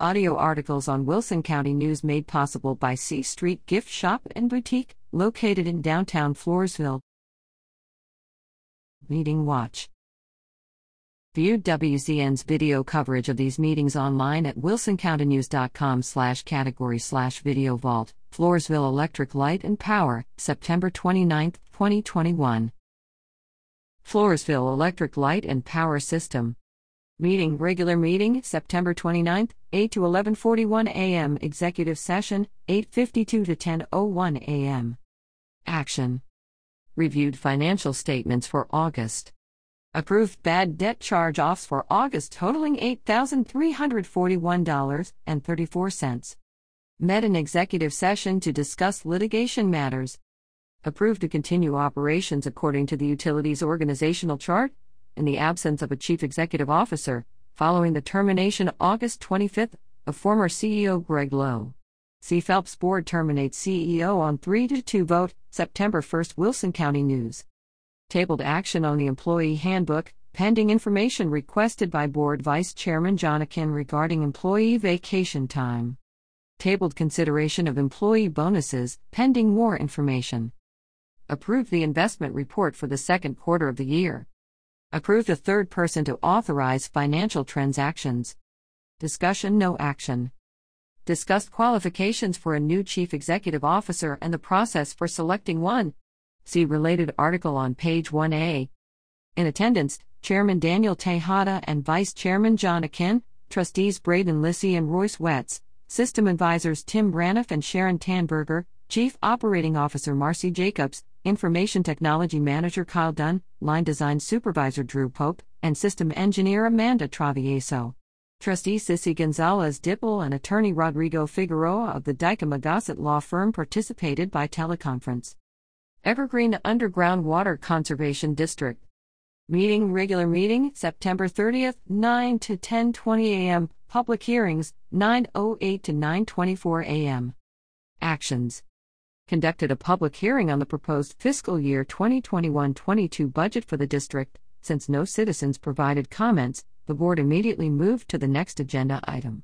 Audio articles on Wilson County News made possible by C Street Gift Shop and Boutique, located in downtown Floresville. Meeting Watch. View WCN's video coverage of these meetings online at wilsoncountynews.com slash category slash video vault, Floresville Electric Light and Power, September 29, 2021. Floresville Electric Light and Power System. Meeting regular meeting September 29th 8 to 11:41 a.m. executive session 8:52 to 10:01 a.m. Action Reviewed financial statements for August Approved bad debt charge offs for August totaling $8,341.34. Met an executive session to discuss litigation matters. Approved to continue operations according to the utilities organizational chart in the absence of a chief executive officer, following the termination August 25 of former CEO Greg Lowe. C. FELPS Board terminates CEO on 3 to 2 vote, September 1 Wilson County News. Tabled action on the employee handbook, pending information requested by Board Vice Chairman John Akin regarding employee vacation time. Tabled consideration of employee bonuses, pending more information. Approved the investment report for the second quarter of the year. Approved a third person to authorize financial transactions. Discussion No action. Discussed qualifications for a new chief executive officer and the process for selecting one. See related article on page 1A. In attendance, Chairman Daniel Tejada and Vice Chairman John Akin, Trustees Braden Lissy and Royce Wetz, System Advisors Tim Braniff and Sharon Tanberger, Chief Operating Officer Marcy Jacobs, Information Technology Manager Kyle Dunn, Line Design Supervisor Drew Pope, and System Engineer Amanda Travieso. Trustee Sissy Gonzalez Dipple and Attorney Rodrigo Figueroa of the Dykema Gossett Law Firm participated by teleconference. Evergreen Underground Water Conservation District. Meeting regular meeting September 30th 9 to 10:20 a.m. Public hearings 9:08 to 9:24 a.m. Actions conducted a public hearing on the proposed fiscal year 2021 22 budget for the district. Since no citizens provided comments, the board immediately moved to the next agenda item.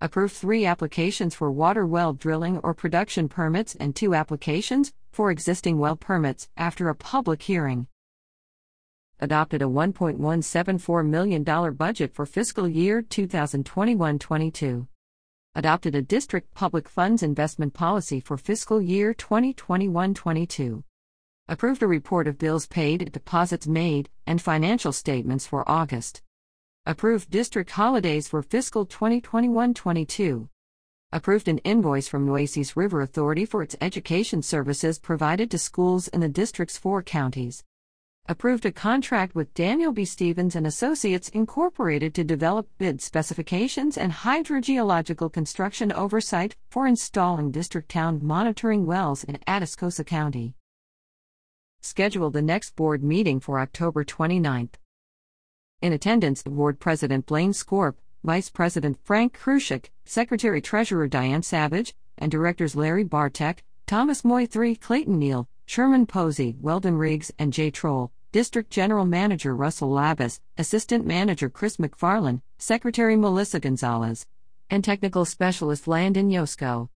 Approved three applications for water well drilling or production permits and two applications for existing well permits after a public hearing. Adopted a $1.174 million budget for fiscal year 2021 22 adopted a district public funds investment policy for fiscal year 2021 22. Approved a report of bills paid, deposits made, and financial statements for August. Approved district holidays for fiscal 2021 22. Approved an invoice from Nueces River Authority for its education services provided to schools in the district's four counties approved a contract with Daniel B. Stephens and Associates Incorporated to develop bid specifications and hydrogeological construction oversight for installing district town monitoring wells in Atascosa County. Schedule the next board meeting for October 29th. In attendance, Board President Blaine Scorp, Vice President Frank Krushik, Secretary Treasurer Diane Savage, and Directors Larry Bartek, Thomas Moy 3 Clayton Neal, Sherman Posey, Weldon Riggs, and Jay Troll, District General Manager Russell Labus, Assistant Manager Chris McFarland, Secretary Melissa Gonzalez, and Technical Specialist Landon Yosko.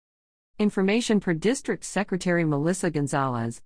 Information per District Secretary Melissa Gonzalez.